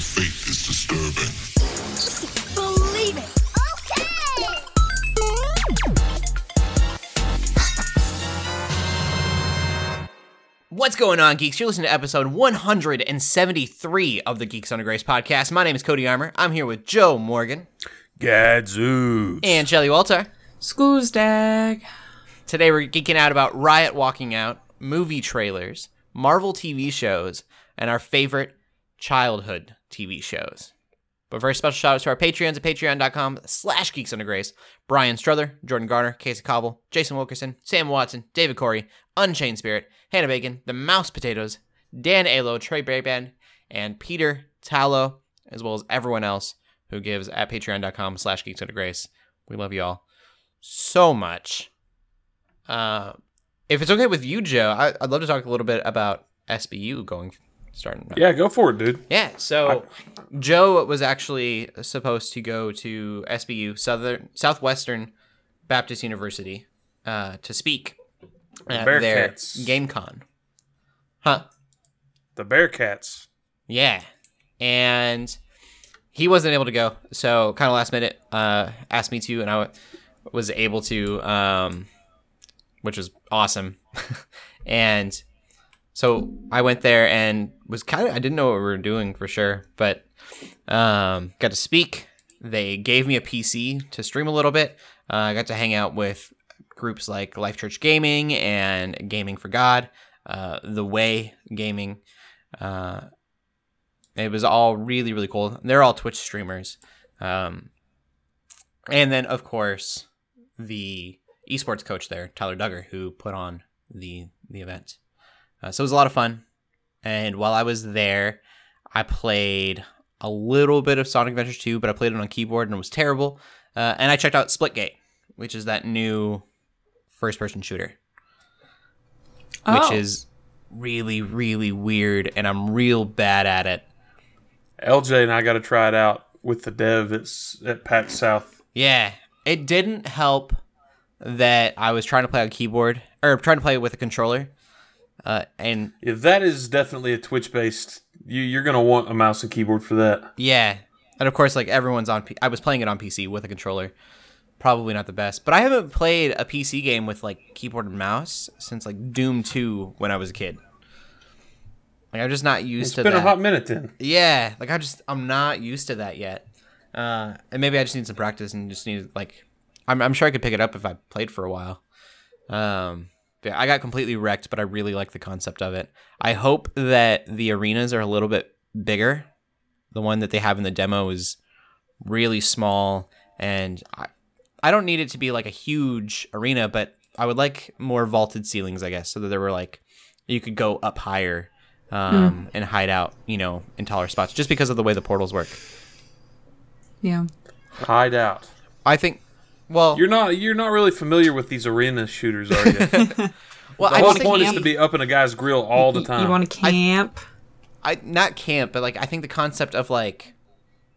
of fate is disturbing. Believe it. Okay. What's going on, geeks? You're listening to episode 173 of the Geeks Under Grace podcast. My name is Cody Armour. I'm here with Joe Morgan Gadzooks. and Shelly Walter. Skoozdag. Today we're geeking out about Riot Walking Out, movie trailers, Marvel TV shows, and our favorite childhood TV shows. But very special shout out to our Patreons at patreon.com slash geeks under grace. Brian Struther, Jordan Garner, Casey Cobble, Jason Wilkerson, Sam Watson, David Corey, Unchained Spirit, Hannah Bacon, The Mouse Potatoes, Dan Alo, Trey Braband, and Peter Tallow, as well as everyone else who gives at patreon.com slash geeks under grace. We love you all so much. Uh, if it's okay with you, Joe, I, I'd love to talk a little bit about SBU going starting. up. Yeah, go for it, dude. Yeah, so Joe was actually supposed to go to SBU, Southern Southwestern Baptist University, uh, to speak at their Bearcats. GameCon. Huh? The Bearcats. Yeah, and he wasn't able to go, so kind of last minute uh, asked me to, and I w- was able to, um, which was awesome. and so I went there and was kind of I didn't know what we were doing for sure, but um, got to speak. They gave me a PC to stream a little bit. Uh, I got to hang out with groups like Life Church Gaming and Gaming for God, uh, The Way Gaming. Uh, it was all really really cool. They're all Twitch streamers, um, and then of course the esports coach there, Tyler Duggar, who put on the the event. Uh, so it was a lot of fun. And while I was there, I played a little bit of Sonic Adventures 2, but I played it on keyboard and it was terrible. Uh, and I checked out Splitgate, which is that new first person shooter, which Oh. is really, really weird. And I'm real bad at it. LJ and I got to try it out with the dev at, at PAX South. Yeah, it didn't help that I was trying to play on keyboard or trying to play with a controller. Uh, and Yeah, that is definitely a Twitch based. You, you're going to want a mouse and keyboard for that. Yeah, and of course, like everyone's on. P- I was playing it on PC with a controller. Probably not the best, but I haven't played a PC game with like keyboard and mouse since like Doom Two when I was a kid. Like I'm just not used It's to been that. a hot minute then. yeah, like I just I'm not used to that yet. Uh, and maybe I just need some practice and just need like I'm I'm sure I could pick it up if I played for a while. Um, yeah, I got completely wrecked, but I really like the concept of it. I hope that the arenas are a little bit bigger. The one that they have in the demo is really small, and I I don't need it to be like a huge arena, but I would like more vaulted ceilings, I guess, so that there were like you could go up higher um, and hide out, you know, in taller spots, just because of the way the portals work. Yeah. Hide out. I think. Well, You're not you're not really familiar with these arena shooters, are you? the well, I whole was point is thinking, to be up in a guy's grill all the time. You want to camp? I not camp, but like I think the concept of like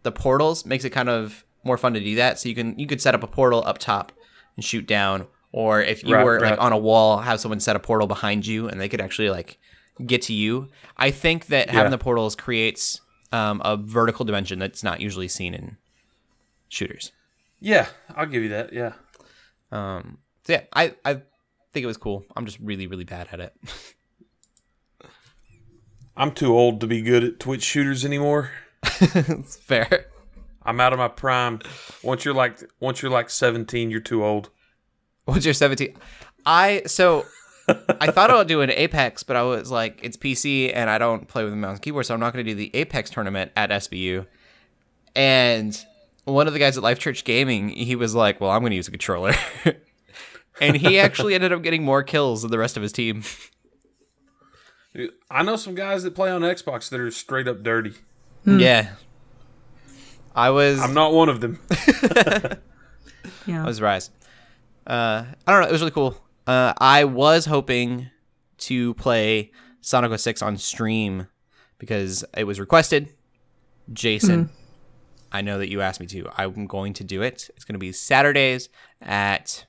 the portals makes it kind of more fun to do that. So you can you could set up a portal up top and shoot down, or if you Right, were like on a wall, have someone set a portal behind you, and they could actually like get to you. I think that having the portals creates um, a vertical dimension that's not usually seen in shooters. Yeah, I'll give you that. Yeah. Um, so yeah, I I think it was cool. I'm just really really bad at it. I'm too old to be good at Twitch shooters anymore. it's fair. I'm out of my prime. Once you're like once you're like 17, you're too old. Once you're 17? I so I thought I would do an Apex, but I was like, it's PC and I don't play with a mouse and keyboard, so I'm not going to do the Apex tournament at SBU. And one of the guys at Life Church Gaming, he was like, "Well, I'm going to use a controller," and he actually ended up getting more kills than the rest of his team. Dude, I know some guys that play on Xbox that are straight up dirty. Yeah, I was. I'm not one of them. Yeah. I was Rise. Uh, I don't know. It was really cool. Uh, I was hoping to play Sonic 06 on stream because it was requested. Jason, I know that you asked me to. I'm going to do it. It's going to be Saturdays at,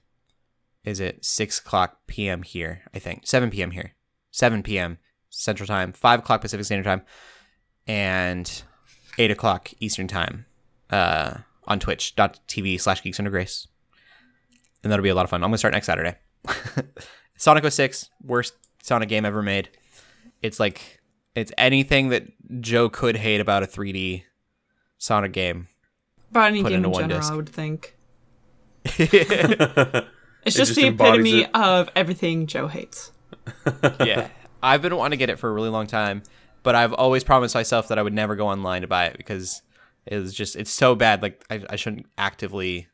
is it 6 o'clock p.m. here? I think. 7 p.m. here. 7 p.m. Central Time, 5 o'clock Pacific Standard Time. And 8 o'clock Eastern Time uh, on twitch.tv slash geeks under grace. And that'll be a lot of fun. I'm going to start next Saturday. Sonic 06, worst Sonic game ever made. It's like, it's anything that Joe could hate about a 3D Sonic game. About any Put game into in one general, disc. I would think. It's just just the epitome it. of everything Joe hates. yeah. I've been wanting to get it for a really long time, but I've always promised myself that I would never go online to buy it because it was just it's so bad. Like I, I shouldn't actively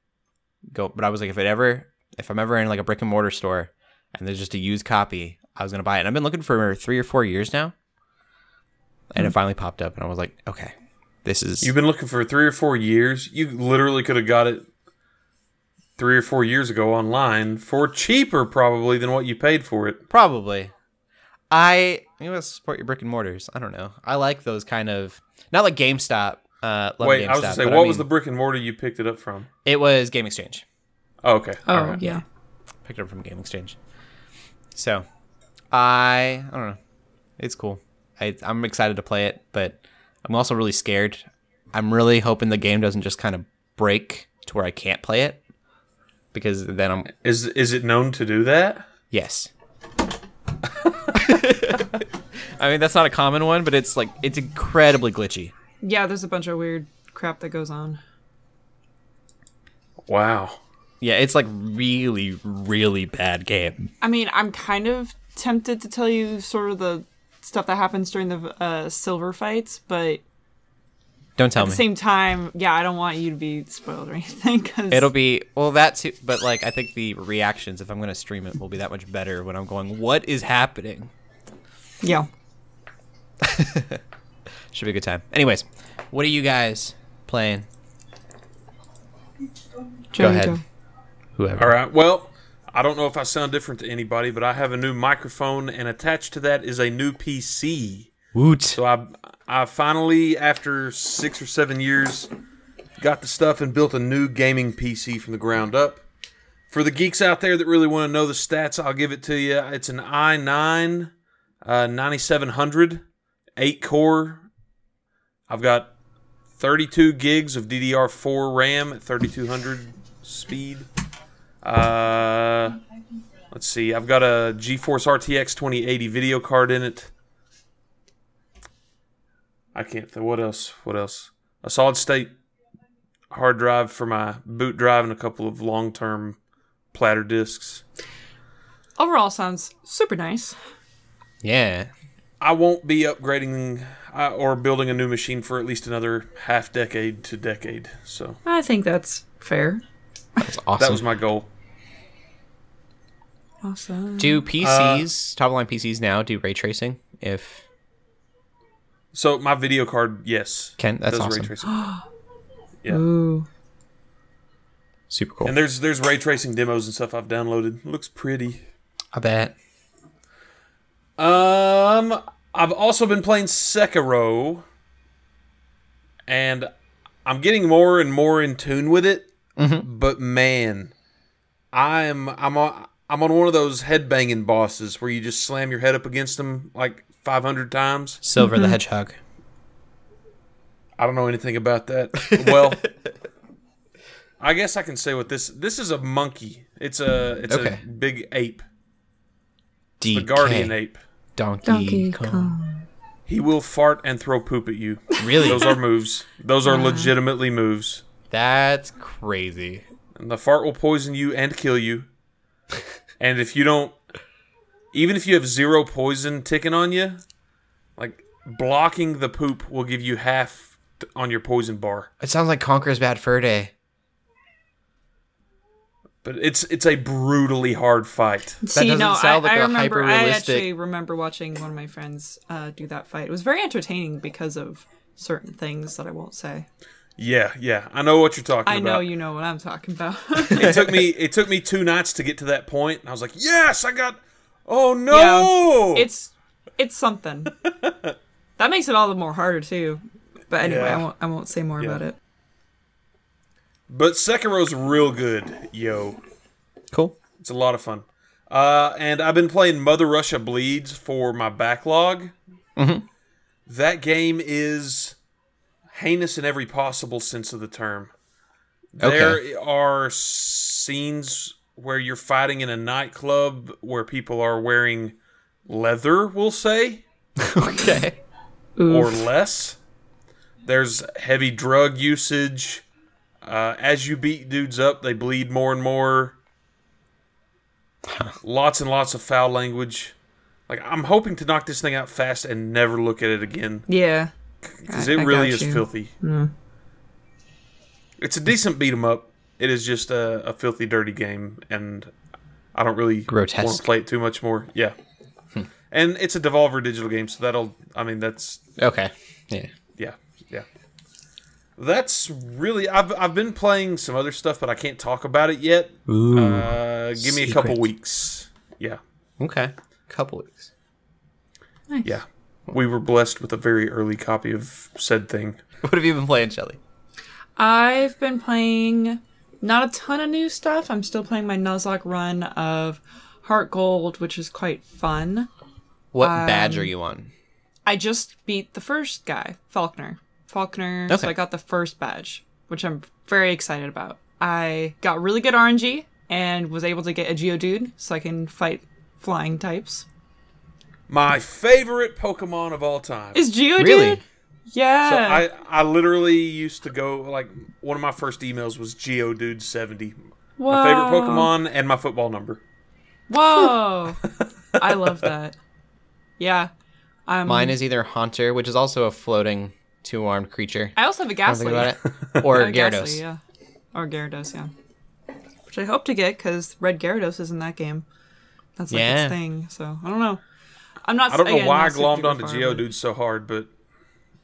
go. But I was like, if it ever, if I'm ever in like a brick and mortar store and there's just a used copy, I was gonna buy it. And I've been looking for three or four years now, and it hmm. finally popped up, and I was like, okay, this is You've been looking for three or four years. You literally could have got it three or four years ago online for cheaper, probably, than what you paid for it. Probably. I you know support your brick and mortars. I don't know. I like those kind of not like GameStop. Uh, love Wait, GameStop, I was going to say, but what was the brick and mortar you picked it up from? It was Game Exchange. Oh, okay. Oh, All right. yeah. Picked it up from Game Exchange. So, I I don't know. It's cool. I, I'm excited to play it, but I'm also really scared. I'm really hoping the game doesn't just kind of break to where I can't play it, because then I'm Is is it known to do that? Yes. I mean, that's not a common one, but it's like it's incredibly glitchy. Yeah, there's a bunch of weird crap that goes on. Wow. Yeah, it's like really, really bad game. I mean, I'm kind of tempted to tell you sort of the stuff that happens during the uh, silver fights, but Don't tell at me. the same time, yeah, I don't want you to be spoiled or anything. Cause It'll be well that too, but like I think the reactions if I'm gonna stream it will be that much better when I'm going. What is happening? yeah. Should be a good time. Anyways, what are you guys playing? Joe, ahead. Joe. Whoever. All right. Well, I don't know if I sound different to anybody, but I have a new microphone, and attached to that is a new PC. Woot. So I, I finally, after six or seven years, got the stuff and built a new gaming PC from the ground up. For the geeks out there that really want to know the stats, I'll give it to you. It's an i9 uh, 9700, 8 core. I've got 32 gigs of DDR4 RAM at 3200 speed. Uh, let's see. I've got a GeForce RTX 2080 video card in it. I can't think. What else? What else? A solid state hard drive for my boot drive and a couple of long term platter discs. Overall, sounds super nice. Yeah. I won't be upgrading uh, or building a new machine for at least another half decade to decade. So I think that's fair. That's awesome. that was my goal. Awesome. do PCs, top line PCs now do ray tracing? If So my video card, yes, Ken, that's does awesome. ray tracing. yeah. Ooh. Super cool. And there's there's ray tracing demos and stuff I've downloaded. looks pretty. I bet. Um, I've also been playing Sekiro, and I'm getting more and more in tune with it. But man, I'm I'm on I'm on one of those headbanging bosses where you just slam your head up against them like 500 times. Silver the mm-hmm. Hedgehog. I don't know anything about that. Well, I guess I can say what this this is a monkey. It's a it's Okay. a big ape, DK. the guardian ape. Donkey, Donkey Kong. Kong. He will fart and throw poop at you. Really? Those are moves. Those are legitimately moves. That's crazy. And the fart will poison you and kill you. And if you don't, even if you have zero poison ticking on you, like blocking the poop will give you half on your poison bar. It sounds like Conker's Bad Fur Day. But it's it's a brutally hard fight. See, doesn't no, sound I, like I a remember. I hyper-realistic- actually remember watching one of my friends uh, do that fight. It was very entertaining because of certain things that I won't say. Yeah, yeah, I know what you're talking I about. know you know what I'm talking about. it took me it took me two nights to get to that point, and I was like, yes, I got. Oh no! it's it's something that makes it all the more harder too. But anyway, Yeah. I won't I won't say more about it. but Sekiro's real good, yo. Cool. It's a lot of fun. Uh, and I've been playing Mother Russia Bleeds for my backlog. Mhm. That game is heinous in every possible sense of the term. Okay. There are scenes where you're fighting in a nightclub where people are wearing leather, we'll say, Okay. or less. There's heavy drug usage. Uh, as you beat dudes up, they bleed more and more. lots and lots of foul language. Like I'm hoping to knock this thing out fast and never look at it again Yeah. Because it I really is you. filthy. It's a decent beat 'em up. It is just a, a filthy, dirty game, and I don't really want to play it too much more. Yeah, and it's a Devolver Digital game, so that'll. I mean, that's Okay. Yeah. yeah, yeah. That's really. I've I've been playing some other stuff, but I can't talk about it yet. uh, give me a couple weeks. Yeah, Okay. Couple weeks. Nice. yeah. We were blessed with a very early copy of said thing. What have you been playing, Shelly? I've been playing not a ton of new stuff. I'm still playing my Nuzlocke run of Heart Gold, which is quite fun. What Um, badge are you on? I just beat the first guy, Falkner. Falkner, Okay. so I got the first badge, which I'm very excited about. I got really good RNG and was able to get a Geodude so I can fight flying types. My favorite Pokemon of all time. Is Geodude? Really? Yeah. So I, I literally used to go like one of my first emails was Geodude seventy. My favorite Pokemon and my football number. Whoa. I love that. Yeah. Um, Mine is either Haunter, which is also a floating two-armed creature. I also have a Don't Gastly. about it. Or Uh, Gyarados. Gastly, yeah. Or Gyarados, yeah. Which I hope to get because Red Gyarados is in that game. That's like Yeah. its thing. So I don't know. I'm not. I don't know again, why I glommed onto far, but Geodude so hard, but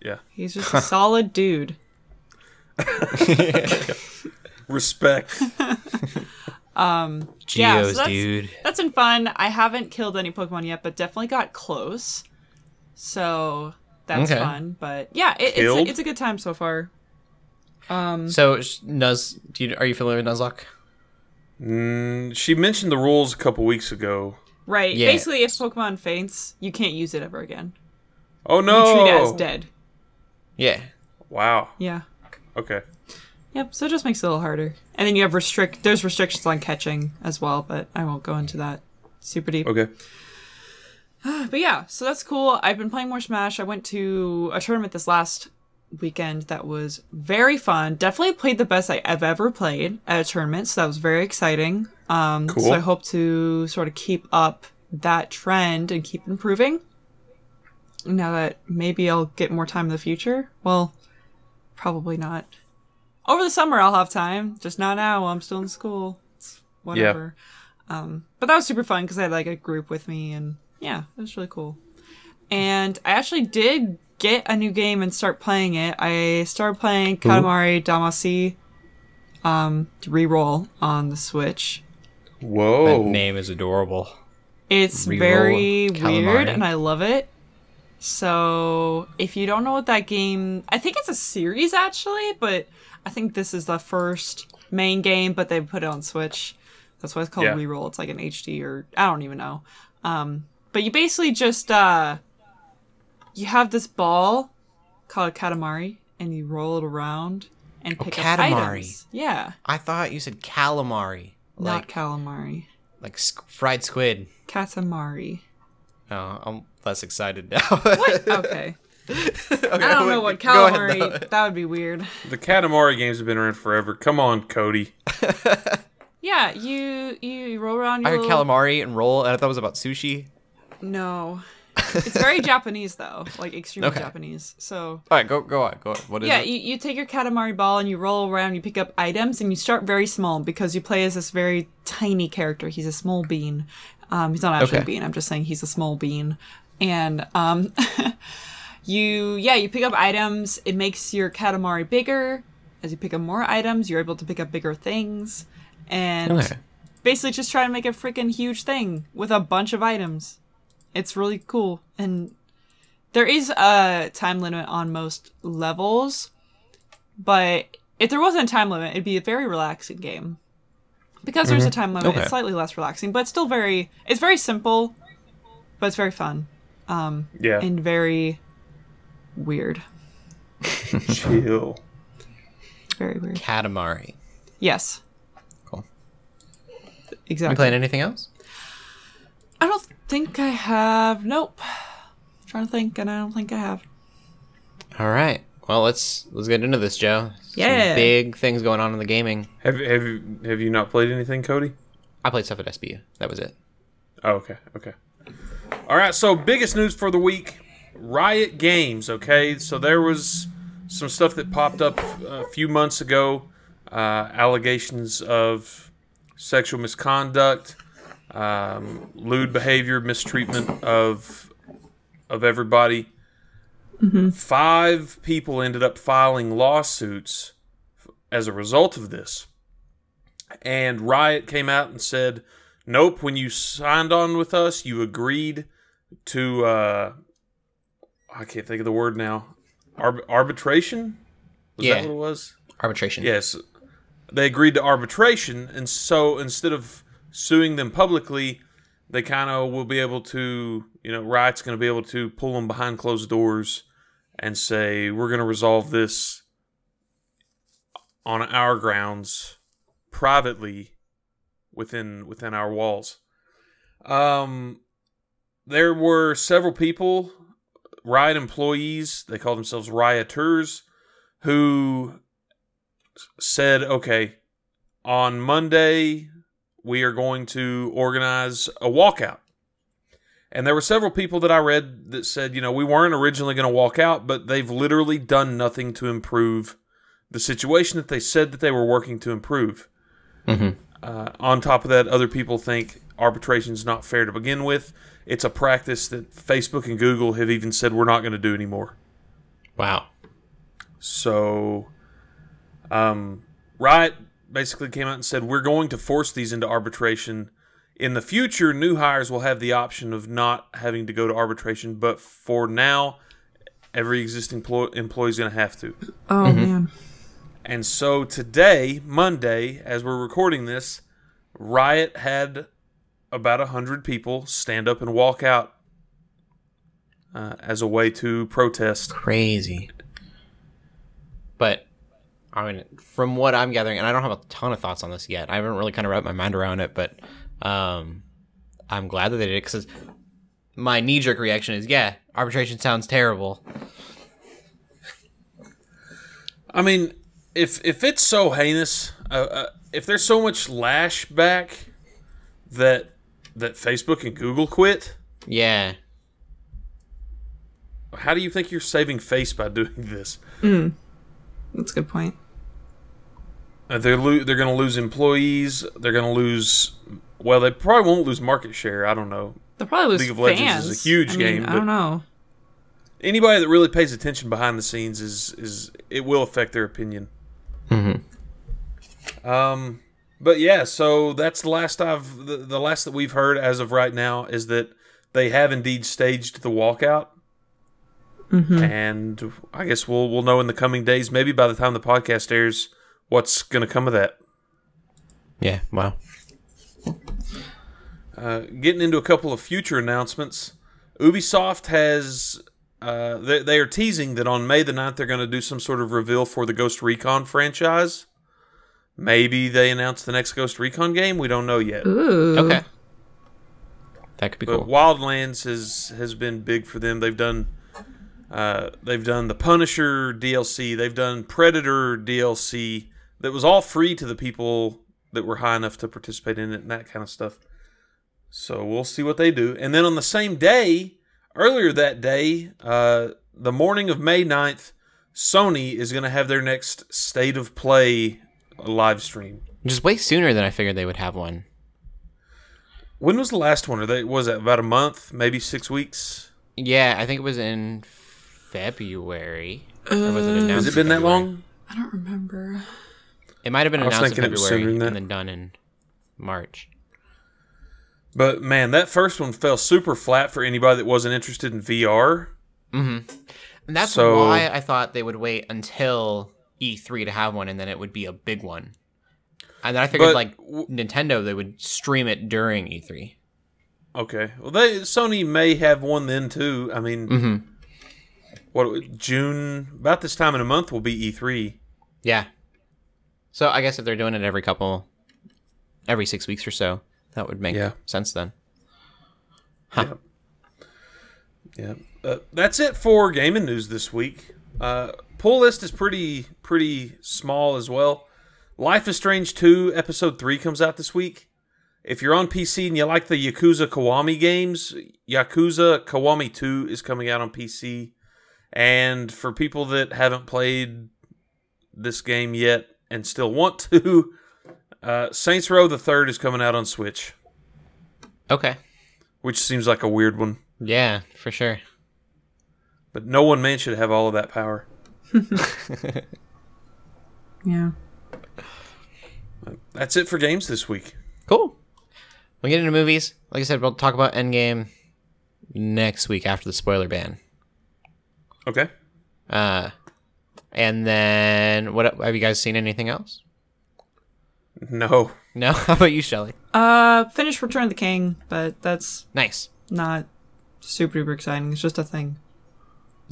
yeah, He's just a solid dude. respect. Geos, Yeah, so that's- dude. That's been fun. I haven't killed any Pokemon yet, but definitely got close. So that's Okay. fun. But yeah, it, it's a, it's a good time so far. Um. So Nuz, do you, are you familiar with Nuzlocke? Mm, she mentioned the rules a couple weeks ago. Right. Yeah. Basically, if Pokemon faints, you can't use it ever again. Oh no! You no! treat it as dead. Yeah. Wow. Yeah. Okay. Yep, so it just makes it a little harder. And then you have restrict there's restrictions on catching as well, but I won't go into that super deep. Okay. But yeah, so that's cool. I've been playing more Smash. I went to a tournament this last weekend that was very fun. Definitely played the best I've ever played at a tournament, so that was very exciting. Um Cool. so I hope to sort of keep up that trend and keep improving. Now that maybe I'll get more time in the future. Well, probably not. Over the summer I'll have time, just not now while I'm still in school. It's whatever. Um, but that was super fun because I had like a group with me, and yeah, it was really cool. And I actually did get a new game and start playing it. I started playing Katamari Damacy um, to re-roll on the Switch. That Whoa. name is adorable. It's Re-roll very Calamari. weird, and I love it. So, if you don't know what that game, I think it's a series actually, but I think this is the first main game, but they put it on Switch. That's why it's called Yeah. Reroll. It's like an HD or I don't even know. Um, but you basically just uh, you have this ball called a Katamari, and you roll it around and pick up Katamari. items. Yeah, I thought you said calamari, not like calamari, like sk- fried squid. Katamari. Oh, I'm less excited now. What? Okay. I don't know what Go ahead, calamari. that would be weird. The Katamari games have been around forever. Come on, Cody. Yeah, you you roll around your I heard little... calamari and roll, and I thought it was about sushi. No, it's very Japanese though, like extremely Okay. Japanese. So All right, go go on, go on. What is yeah, it? you, you take your Katamari ball and you roll around. You pick up items and you start very small because you play as this very tiny character. He's a small bean. Um, he's not actually Okay. a bean. I'm just saying he's a small bean. And um, you yeah you pick up items. It makes your Katamari bigger. As you pick up more items, you're able to pick up bigger things. And Okay. basically just try to make a freaking huge thing with a bunch of items. It's really cool. And there is a time limit on most levels, but if there wasn't a time limit, it'd be a very relaxing game. Because there's a time limit, Okay. it's slightly less relaxing, but it's still very it's very simple, but it's very fun Um Yeah. and very weird. Chill. Very weird. Katamari. Yes. Cool. Exactly. You Exactly. playing anything else? I don't think I have. Nope. trying to think, and I don't think I have. All right. Well, let's let's get into this, Joe. Some Yeah. big things going on in the gaming. Have have you have you not played anything, Cody? I played stuff at SBU. That was it. Oh, okay, okay. All right, so biggest news for the week Riot Games, okay? So there was some stuff that popped up a few months ago uh, allegations of sexual misconduct, um, lewd behavior, mistreatment of, of everybody. Five people ended up filing lawsuits as a result of this. And Riot came out and said, Nope, when you signed on with us, you agreed to, uh, I can't think of the word now, Arb- arbitration? Was Yeah. that what it was? Arbitration. Yes. They agreed to arbitration, and so instead of suing them publicly, they kind of will be able to, you know, Riot's going to be able to pull them behind closed doors and say, we're going to resolve this on our grounds privately within within our walls. Um, there were several people, Riot employees, they call themselves rioters, who said, okay, on Monday, we are going to organize a walkout. And there were several people that I read that said, you know, we weren't originally going to walk out, but they've literally done nothing to improve the situation that they said that they were working to improve. Mhm. Uh, on top of that, other people think arbitration is not fair to begin with. It's a practice that Facebook and Google have even said we're not going to do anymore. Wow. So, um, Riot basically came out and said, We're going to force these into arbitration. In the future, new hires will have the option of not having to go to arbitration, but for now, every existing plo- employee is going to have to. Oh man. And so today, Monday, as we're recording this, Riot had about 100 people stand up and walk out uh, as a way to protest. Crazy. But I mean, from what I'm gathering, and I don't have a ton of thoughts on this yet. I haven't really kind of wrapped my mind around it, but um, I'm glad that they did it because my knee jerk reaction is, yeah, arbitration sounds terrible. I mean, if if it's so heinous, uh, uh, if there's so much lashback that that Facebook and Google quit, Yeah. how do you think you're saving face by doing this? That's a good point. Uh, they're lo- they're going to lose employees. They're going to lose. Well, they probably won't lose market share. I don't know. They'll probably lose League of fans. Legends is a huge I mean, game, I don't know. Anybody that really pays attention behind the scenes is is it will affect their opinion. Mm-hmm. Um, but yeah, so that's the last I've the, the last that we've heard as of right now is that they have indeed staged the walkout, Hmm. and I guess we'll we'll know in the coming days, maybe by the time the podcast airs, what's going to come of that. Yeah. Wow. Uh, getting into a couple of future announcements, Ubisoft has. Uh, they, they are teasing that on May the 9th they're going to do some sort of reveal for the Ghost Recon franchise. Maybe they announce the next Ghost Recon game. We don't know yet. Ooh. Okay. That could be But cool. Wildlands has has been big for them. They've done uh, they've done the Punisher DLC. They've done Predator DLC. That was all free to the people that were high enough to participate in it and that kind of stuff. So we'll see what they do. And then on the same day, earlier that day, uh, the morning of May 9th, Sony is going to have their next State of Play live stream. Just way sooner than I figured they would have one. When was the last one? Or they was it about a month, maybe six weeks? Yeah, I think it was in February. or was it Uh, announced Has it in been that long? I don't remember. It might have been announced in thinking it was sooner February and then done in March. But man, that first one fell super flat for anybody that wasn't interested in VR. And that's So- why I thought they would wait until E3 to have one, and then it would be a big one. And then I figured, But like Nintendo, they would stream it during E E3. Okay, well, they Sony may have one then too. I mean, Mhm. what June about this time in a month will be E3. Yeah. So I guess if they're doing it every couple, every six weeks or so, that would make Yeah. sense then. Yeah, uh, that's it for gaming news this week. Uh, pull list is pretty pretty small as well. Life is Strange 2 episode 3 comes out this week. If you're on PC and you like the Yakuza Kiwami games, Yakuza Kiwami 2 is coming out on PC. And for people that haven't played this game yet and still want to, uh, Saints Row the Third is coming out on Switch, Okay. which seems like a weird one. Yeah, for sure. But no one man should have all of that power. Yeah. That's it for games this week. Cool. We get into movies. Like I said, we'll talk about Endgame next week after the spoiler ban. Okay. Uh, and then what? Have you guys seen anything else? No. No. How about you, Shelly? Uh, finished Return of the King, but that's Nice. not super duper exciting. It's just a thing.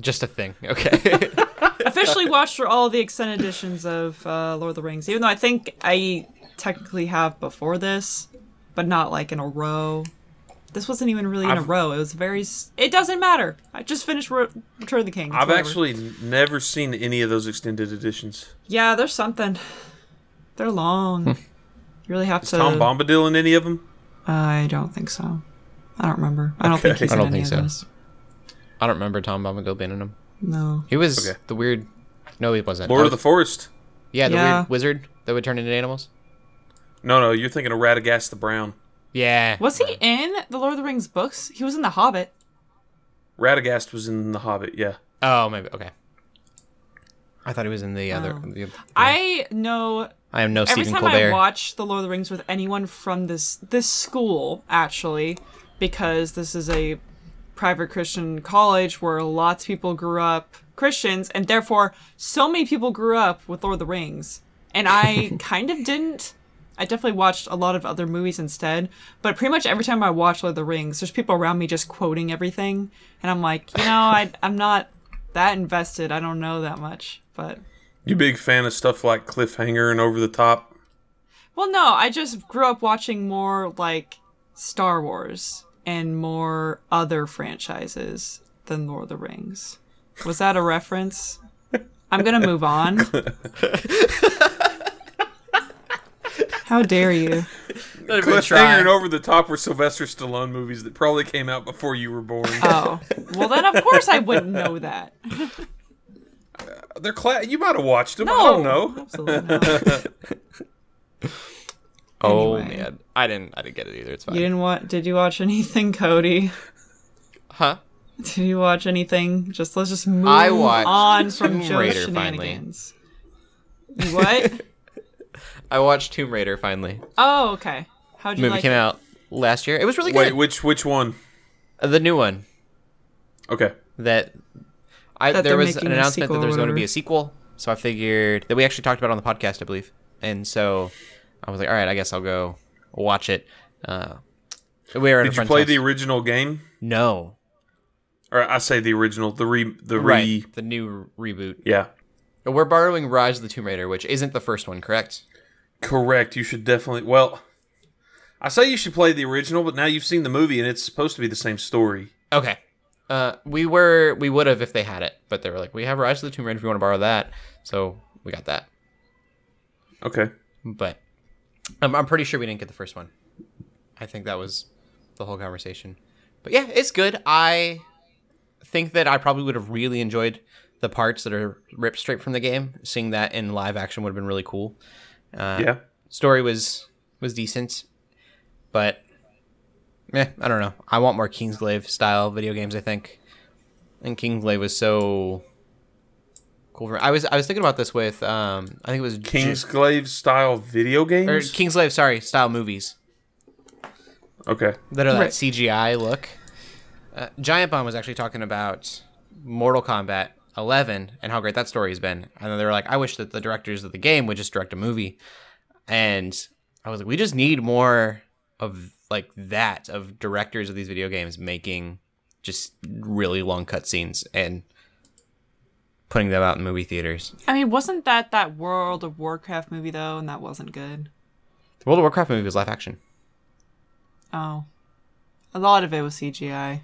Just a thing. Okay. Officially watched through all the extended editions of uh, Lord of the Rings, even though I think I technically have before this, but not like in a row. This wasn't even really in a I've- row. It was very. It doesn't matter. I just finished Re- Return of the King. It's I've whatever. actually never seen any of those extended editions. Yeah, there's something. They're long. Hmm. you really have to. Tom Bombadil in any of them? I don't think so. I don't remember. I don't think he's I don't any think of so. those. I don't remember Tom Bombadil being in them. No. He was Okay. the weird. No, he wasn't. Lord Oh, of the Forest. Yeah, the Yeah. weird wizard that would turn into animals. No, no, you're thinking of Radagast the Brown. Yeah. Was he in the Lord of the Rings books? He was in The Hobbit. Radagast was in The Hobbit, yeah. Oh, maybe. Okay. I thought he was in the other. Oh. The, I know I am no every Stephen time Colbert. I watch The Lord of the Rings with anyone from this this school, actually, because this is a private Christian college where lots of people grew up Christians, and therefore so many people grew up with Lord of the Rings. And I kind of didn't. I definitely watched a lot of other movies instead, but pretty much every time I watch Lord of the Rings, there's people around me just quoting everything, and I'm like, you know, I I'm not that invested. I don't know that much, but You big fan of stuff like Cliffhanger and Over the Top? Well, no, I just grew up watching more like Star Wars and more other franchises than Lord of the Rings. Was that a reference? I'm gonna move on. How dare you? Cliffhanger and Over the Top were Sylvester Stallone movies that probably came out before you were born. Oh, well then of course I wouldn't know that. They're cla- You might have watched them. No, I don't know. Absolutely not. Oh Anyway. man, I didn't. I didn't get it either. It's fine. You didn't want? Did you watch anything, Cody? huh? Did you watch anything? Just let's just move I watched on from Tomb Joe's Raider, shenanigans. You what? I watched Tomb Raider finally. Oh, okay. How'd you movie like came it? out last year. It was really good. Wait, which which one? Uh, the new one Okay. that I That there they're was making an a announcement sequel that or there was going to be whatever. a sequel. So I figured that we actually talked about it on the podcast, I believe. And so I was like, all right, I guess I'll go watch it. Uh, we were at a Did you friend's play house. the original game? No, Or I say the original, the re the re right? The new reboot. Yeah. We're borrowing Rise of the Tomb Raider, which isn't the first one, correct? Correct. You should definitely well I say you should play the original, but now you've seen the movie and it's supposed to be the same story. Okay. Uh, we were we would have if they had it, but they were like, we have Rise of the Tomb Raider if you want to borrow that, so we got that. Okay. But I'm I'm pretty sure we didn't get the first one. I think that was the whole conversation. But yeah, it's good. I think that I probably would have really enjoyed the parts that are ripped straight from the game. Seeing that in live action would have been really cool. Uh, yeah. story was was decent, but eh, I don't know. I want more Kingsglaive style video games. I think, and Kingsglaive was so cool. For, I was I was thinking about this with um I think it was Ju- Kingsglaive style video games? or Kingsglaive, sorry, style movies okay. that are that CGI look. Uh, Giant Bomb was actually talking about Mortal Kombat 11 and how great that story has been, and then they were like, "I wish that the directors of the game would just direct a movie." And I was like, "We just need more of like that of directors of these video games making just really long cutscenes." And putting them out in movie theaters. I mean, wasn't that that World of Warcraft movie though, and that wasn't good? The World of Warcraft movie was live action. Oh, a lot of it was CGI.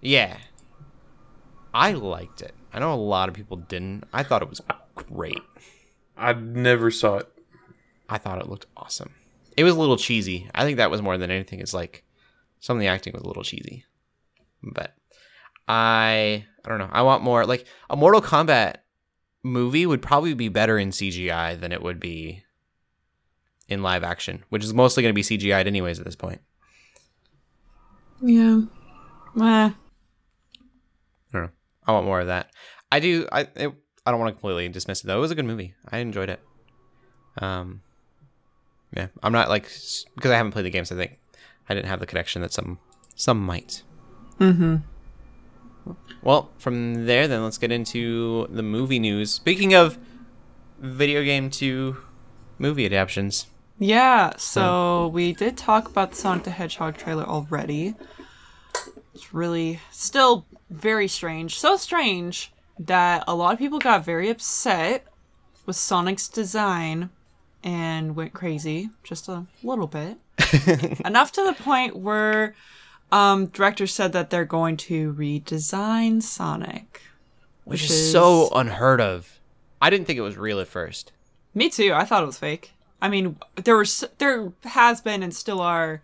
Yeah. I liked it. I know a lot of people didn't. I thought it was great. I never saw it. I thought it looked awesome. It was a little cheesy. I think that was more than anything. It's like some of the acting was a little cheesy. But I I don't know. I want more like a Mortal Kombat movie would probably be better in CGI than it would be in live action, which is mostly going to be CGI'd anyways at this point. Yeah. Meh. I don't know. I want more of that. I do. I it, I don't want to completely dismiss it though. It was a good movie. I enjoyed it. Um, yeah. I'm not like because I haven't played the games. I think I didn't have the connection that some some might. Mm-hmm. Well, from there, then let's get into the movie news. Speaking of video game to movie adaptions, Yeah, so we did talk about the Sonic the Hedgehog trailer already. It's really still very strange. So strange that a lot of people got very upset with Sonic's design and went crazy just a little bit. Enough to the point where um director said that they're going to redesign Sonic. which Which is is- so unheard of. I didn't think it was real at first. Me too. I thought it was fake. I mean, there was there has been and still are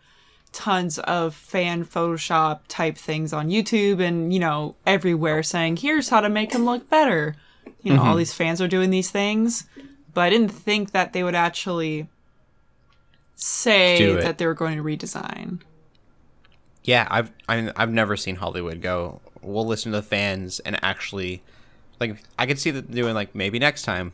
tons of fan Photoshop type things on YouTube and you know everywhere saying here's how to make him look better. You know, Mm-hmm. all these fans are doing these things, but I didn't think that they would actually say that they were going to redesign. Yeah, I've I mean, I've never seen Hollywood go. We'll listen to the fans and actually, like, I could see them doing like maybe next time.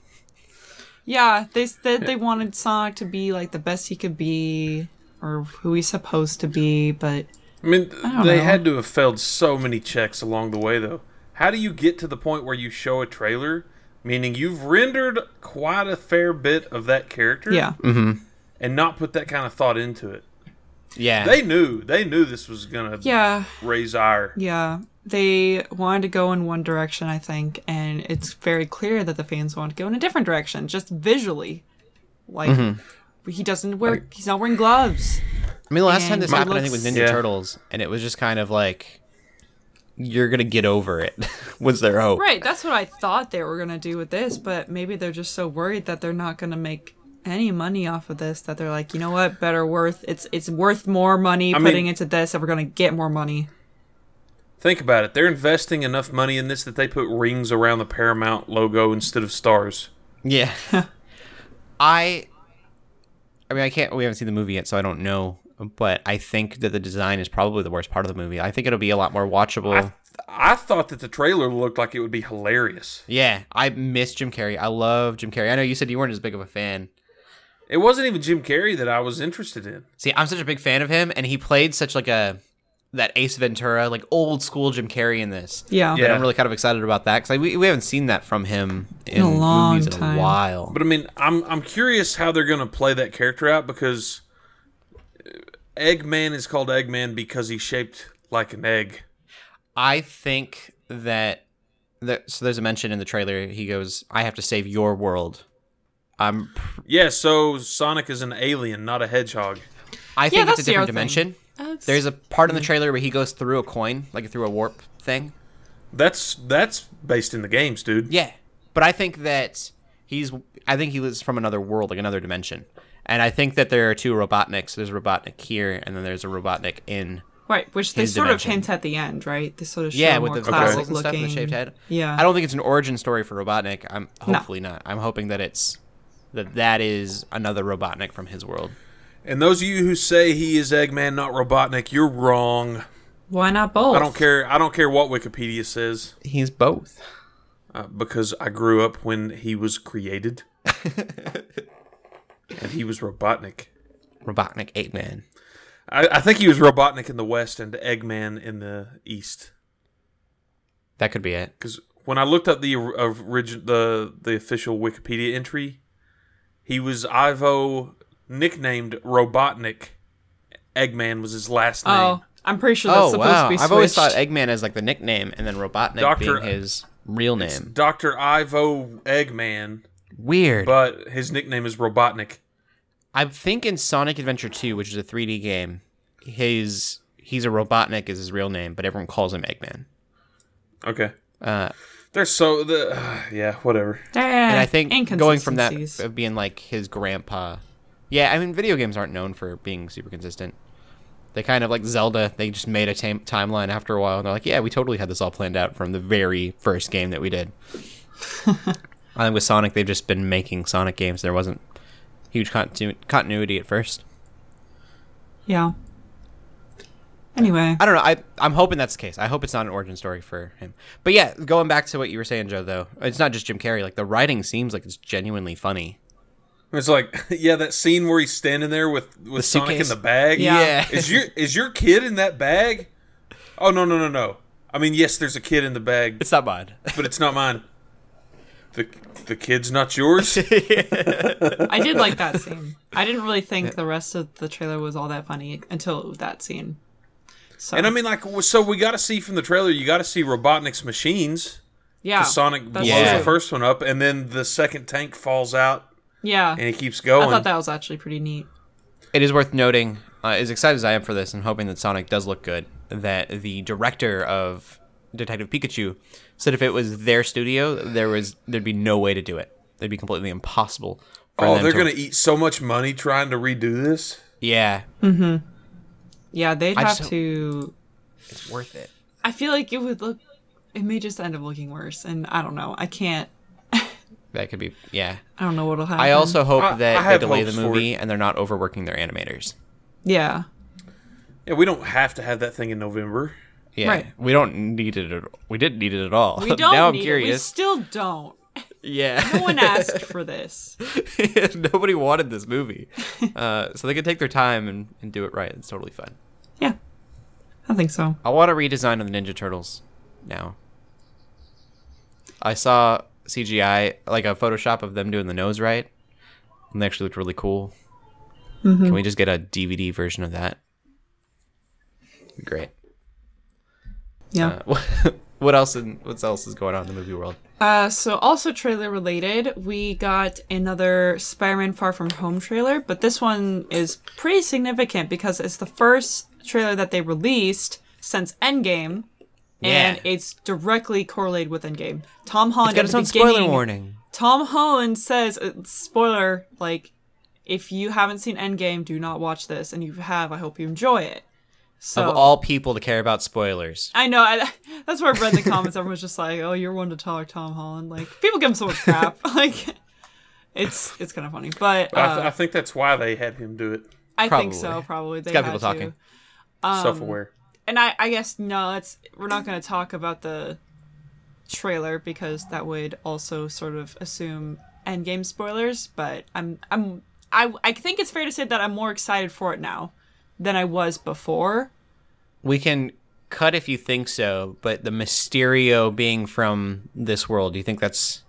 Yeah, they said they wanted Sonic to be like the best he could be or who he's supposed to be, but I mean, don't they know. had to have failed so many checks along the way, though. How do you get to the point where you show a trailer, meaning you've rendered quite a fair bit of that character, yeah. mm-hmm. and not put that kind of thought into it? Yeah, They knew, they knew this was gonna Yeah, raise ire. Yeah, they wanted to go in one direction, I think, and it's very clear that the fans want to go in a different direction, just visually. Like he doesn't wear, he's not wearing gloves. I mean, the last time this it happened, I think, with Ninja Yeah. Turtles, and it was just kind of like you're gonna get over it. was their hope? Right, that's what I thought they were gonna do with this, but maybe they're just so worried that they're not gonna make any money off of this that they're like, you know what, better worth it's it's worth more money mean- putting into this if we're gonna get more money. Think about it. They're investing enough money in this that they put rings around the Paramount logo instead of stars. Yeah. I I mean, I can't we haven't seen the movie yet, so I don't know, but I think that the design is probably the worst part of the movie. I think it'll be a lot more watchable. I, I thought that the trailer looked like it would be hilarious. yeah, I miss Jim Carrey. I love Jim Carrey. I know you said you weren't as big of a fan. It wasn't even Jim Carrey that I was interested in. See, I'm such a big fan of him and he played such like a that Ace Ventura, like old school Jim Carrey in this. Yeah. Yeah. And I'm really kind of excited about that because we, we haven't seen that from him in, a long movies in a while. But I mean, I'm I'm curious how they're going to play that character out because Eggman is called Eggman because he's shaped like an egg. I think that there, so there's a mention in the trailer. He goes, "I have to save your world." I'm. pr- Yeah, so Sonic is an alien, not a hedgehog. I think that's it's a different dimension. thing. Dimension. That's- There's a part in the trailer where he goes through a coin, like through a warp thing. That's that's based in the games, dude. Yeah, but I think that he's. I think he lives from another world, like another dimension. And I think that there are two Robotniks. There's a Robotnik here, and then there's a Robotnik in. Right, which they his sort dimension. of hint at the end, right? They sort of show Yeah, more with the classic goggles and stuff and the looking. shaved head. Yeah. I don't think it's an origin story for Robotnik. I'm No. hopefully not. I'm hoping that it's that that is another Robotnik from his world. And those of you who say he is Eggman, not Robotnik, you're wrong. Why not both? I don't care. I don't care what Wikipedia says He's both. uh, because I grew up when he was created, and he was Robotnik. Robotnik eight man. I, I think he was Robotnik in the west and Eggman in the east. That could be it. Because when I looked up the origin, the the official Wikipedia entry, he was Ivo, nicknamed Robotnik. Eggman was his last name. Oh, I'm pretty sure that's Oh supposed wow! to be switched. I've always thought Eggman as like the nickname, and then Robotnik Doctor- being his real name. Doctor Ivo Eggman, Weird. but his nickname is Robotnik. I think in Sonic Adventure 2, which is a 3D game, his he's a Robotnik is his real name, but everyone calls him Eggman. Okay, Uh, they're so the yeah whatever. and I think going from that of being like his grandpa. Yeah, I mean, video games aren't known for being super consistent. They kind of like Zelda. They just made a tam- timeline after a while, and they're like, "Yeah, we totally had this all planned out from the very first game that we did." I think with Sonic, they've just been making Sonic games. There wasn't huge continu- continuity at first. Yeah. Anyway, I don't know. I I'm hoping that's the case. I hope it's not an origin story for him. But yeah, going back to what you were saying, Joe. Though it's not just Jim Carrey. Like the writing seems like it's genuinely funny. It's like yeah, that scene where he's standing there with with Sonic in the bag. Yeah. Yeah. is your is your kid in that bag? Oh no no no no. I mean yes, there's a kid in the bag, It's not mine. but it's not mine. The the kid's not yours. I did like that scene. I didn't really think the rest of the trailer was all that funny until that scene. So, and I mean like so we got to see from the trailer. You got to see Robotnik's machines. yeah, Sonic blows Yeah. the first one up, and then the second tank falls out, yeah. and it keeps going. I thought that was actually pretty neat. It is worth noting, uh, as excited as I am for this and hoping that Sonic does look good, that the director of Detective Pikachu said if it was their studio, there was there'd be no way to do it. It'd be completely impossible. For oh, them they're to- gonna eat so much money trying to redo this. Yeah, Yeah, they'd I have to. it's worth it. I feel like it would look. It may just end up looking worse, and I don't know. I can't. That could be. Yeah. I don't know what'll happen. I also hope I- that I they delay the movie and they're not overworking their animators. Yeah. Yeah, we don't have to have that thing in November. Yeah, Right. we don't need it. At, we didn't need it at all. We don't now I'm need it. We still don't. Yeah, No one asked for this. Nobody wanted this movie, uh, so they could take their time and, and do it right. It's totally fine. Yeah. I think so. I want a redesign of the Ninja Turtles now. I saw CGI, like a Photoshop of them doing the nose right, and they actually looked really cool. Can we just get a DVD version of that? Great. Yeah. Uh, what else? In, what else is going on in the movie world? Uh, so also trailer related, we got another Spider-Man Far From Home trailer, but this one is pretty significant because it's the first trailer that they released since Endgame, and Yeah. it's directly correlated with Endgame. Tom Holland Got its own spoiler warning. Tom Holland says, uh, spoiler, like, if you haven't seen Endgame, do not watch this, and if you have, I hope you enjoy it. So Of all people to care about spoilers. I know. I, that's where I've read the comments. Everyone's just like, "Oh, you're one to talk, Tom Holland." Like people give him so much crap. like it's it's kind of funny, but I, th- uh, I think that's why they had him do it. I think so. Probably they got had people to. talking. Um, Self-aware. And I, I guess no, it's we're not going to talk about the trailer because that would also sort of assume endgame spoilers. But I'm I'm I I think it's fair to say that I'm more excited for it now than I was before. We can cut if you think so, but the Mysterio being from this world, do you think that's.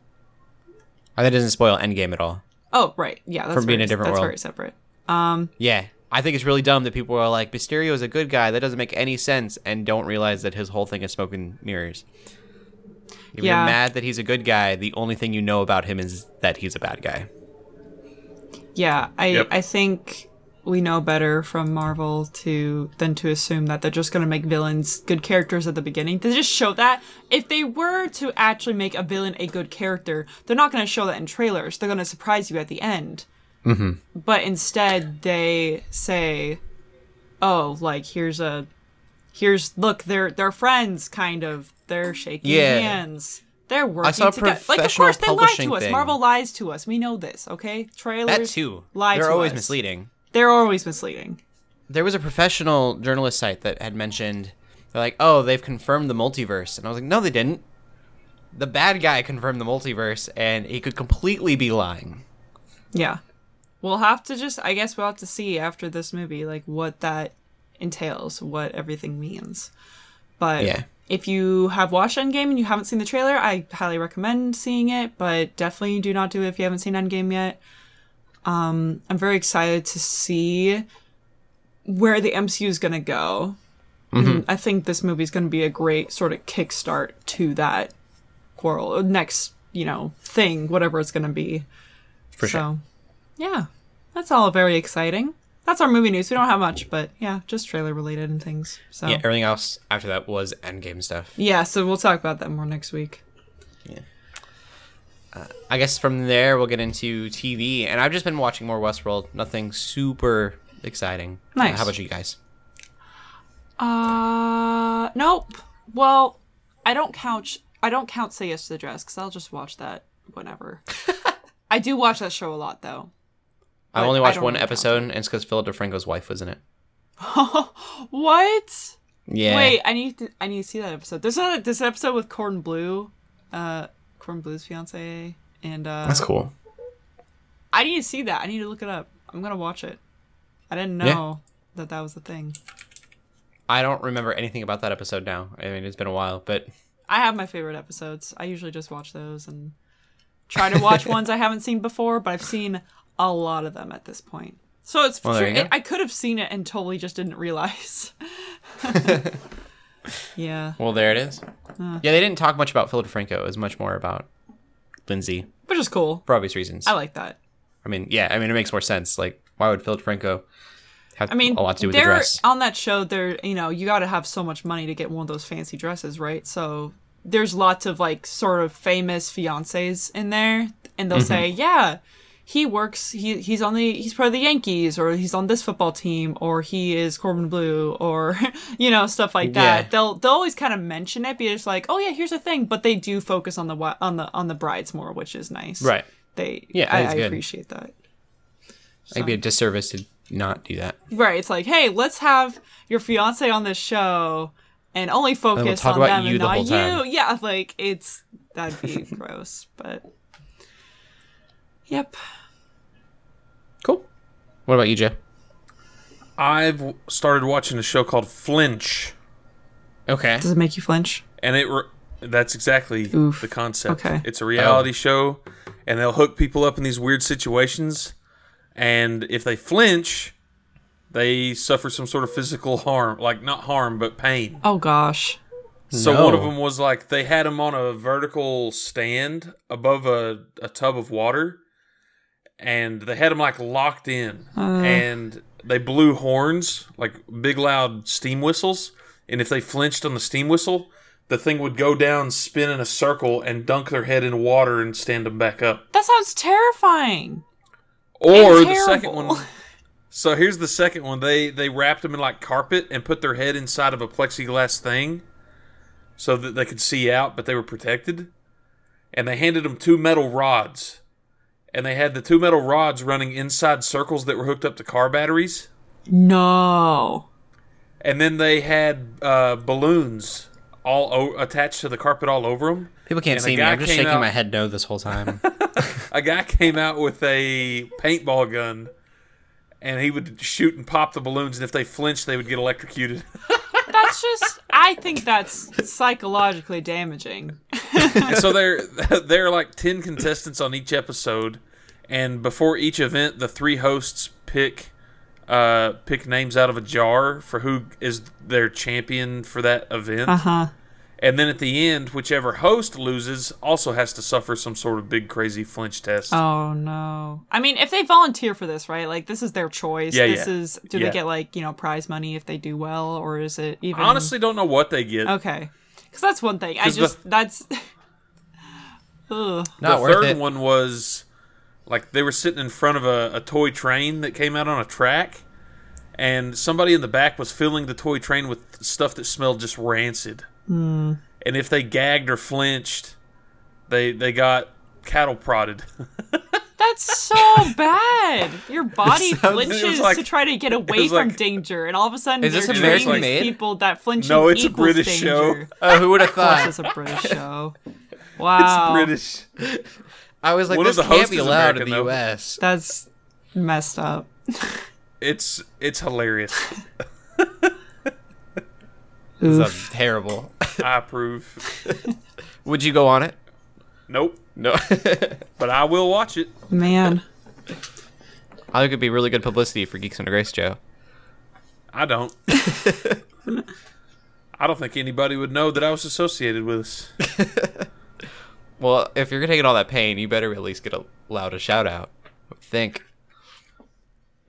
Oh, that doesn't spoil Endgame at all. Oh right, yeah, that's From being very, a different that's world. very separate. Um, Yeah. I think it's really dumb that people are like, Mysterio is a good guy. That doesn't make any sense, and don't realize that his whole thing is smoke and mirrors. If Yeah. you're mad that he's a good guy, the only thing you know about him is that he's a bad guy. Yeah, I Yep. I think we know better from Marvel to than to assume that they're just going to make villains good characters at the beginning. They just show that if they were to actually make a villain a good character, they're not going to show that in trailers. They're going to surprise you at the end. Mm-hmm. But instead, they say, "Oh, like here's a here's look, they're they're friends, kind of. They're shaking Yeah. hands." They're working together. Like, of course, they lie to us. thing. Marvel lies to us. We know this, okay? Trailers. That too. lie They're to always us. misleading. They're always misleading. There was a professional journalist site that had mentioned, they're like, oh, they've confirmed the multiverse. And I was like, no, they didn't. The bad guy confirmed the multiverse, and he could completely be lying. Yeah. We'll have to just I guess we'll have to see after this movie like what that entails, what everything means. But Yeah. if you have watched Endgame and you haven't seen the trailer, I highly recommend seeing it, but definitely do not do it if you haven't seen Endgame yet. Um I'm very excited to see where the MCU is going to go. And I think this movie is going to be a great sort of kickstart to that quarrel, next you know thing, whatever it's gonna be. For so, sure. Yeah, that's all very exciting. That's our movie news. We don't have much, but yeah, just trailer related and things. So Yeah, everything else after that was Endgame stuff. yeah, so we'll talk about that more next week. Yeah. Uh, I guess from there we'll get into TV, and I've just been watching more Westworld. Nothing super exciting. Uh, Nice. how about you guys? Uh, nope. Well, I don't count. I don't count Say Yes to the Dress because I'll just watch that whenever. I do watch that show a lot though. I only watched don't one really episode, and it's because Philip DeFranco's wife was in it. What? Yeah. Wait, I need to. I need to see that episode. There's a this episode with Corbin Bleu, uh, Corbin Bleu's fiance, and uh, that's cool. I need to see that. I need to look it up. I'm gonna watch it. I didn't know Yeah. that that was the thing. I don't remember anything about that episode now. I mean, it's been a while, but I have my favorite episodes. I usually just watch those and try to watch ones I haven't seen before, but I've seen a lot of them at this point. So it's Well, true. go. I could have seen it and totally just didn't realize. yeah, well, there it is. Yeah, they didn't talk much about Philip DeFranco. It was much more about Lindsay which is cool. for obvious reasons. I like that. I mean, yeah, I mean, it makes more sense. Like, why would Philip DeFranco have I mean, a lot to do with the dress? on that show. They're you know you got to have so much money to get one of those fancy dresses, right? So there's lots of like sort of famous fiancés in there, and they'll Mm-hmm. say, yeah, he works. He he's on the he's part of the Yankees, or he's on this football team, or he is Corbin Bleu, or you know stuff like that. Yeah. They'll they'll always kind of mention it, because it's like, oh yeah, here's a thing, but they do focus on the on the on the brides more, which is nice. Right. They Yeah, I, I appreciate that. It'd be a disservice to not do that. Right. It's like, hey, let's have your fiance on this show and only focus talk on about them you and the not whole time. you. Yeah, like it's that'd be gross, but yep. Cool. What about you, Jay? I've started watching a show called Flinch, Okay. Does it make you flinch? and it re- that's exactly Oof. the concept. Okay. It's a reality Oh. show, and they'll hook people up in these weird situations, and if they flinch, they suffer some sort of physical harm, like not harm but pain. Oh gosh. So No. one of them was like they had him on a vertical stand above a, a tub of water, and they had them like locked in, uh. and they blew horns like big loud steam whistles, and if they flinched on the steam whistle, the thing would go down, spin in a circle, and dunk their head in water and stand them back up. That sounds terrifying. Or the second one. So here's the second one. They they wrapped them in like carpet and put their head inside of a plexiglass thing, so that they could see out, but they were protected. And they handed them two metal rods, and they had the two metal rods running inside circles that were hooked up to car batteries. No. And then they had uh, balloons all o- attached to the carpet all over them. People can't And see me. I'm just shaking out- my head no this whole time. a guy came out with a paintball gun and he would shoot and pop the balloons and if they flinched they would get electrocuted That's just I think that's psychologically damaging. so there there are like 10 contestants on each episode and before each event the three hosts pick uh pick names out of a jar for who is their champion for that event Uh-huh. And then at the end whichever host loses also has to suffer some sort of big crazy flinch test Oh no. I mean, if they volunteer for this, right? Like this is their choice. Yeah, this yeah. is do Yeah. they get like, you know, prize money if they do well or is it even I honestly don't know what they get Okay. Cuz that's one thing. I 'Cause the- just that's Ugh. Not the worth third it. one was like they were sitting in front of a, a toy train that came out on a track, and somebody in the back was filling the toy train with stuff that smelled just rancid. Hmm. And if they gagged or flinched, they they got cattle prodded. That's so bad. Your body sounds- flinches like- to try to get away from like- danger, and all of a sudden Is this they're American training made? people that flinching No, it's a equals British show. danger. Oh, who would have Of course, thought? it's a British show. Wow, it's British. I was like, One this the can't be allowed American, in the though. U.S. that's messed up. It's it's hilarious. It's a terrible. I approve. Would you go on it? Nope, No. but I will watch it. Man, I think it'd be really good publicity for Geeks Under Grace, Joe. I don't. I don't think anybody would know that I was associated with us. Well, if you're taking all that pain, you better at least get allowed a shout out. Think.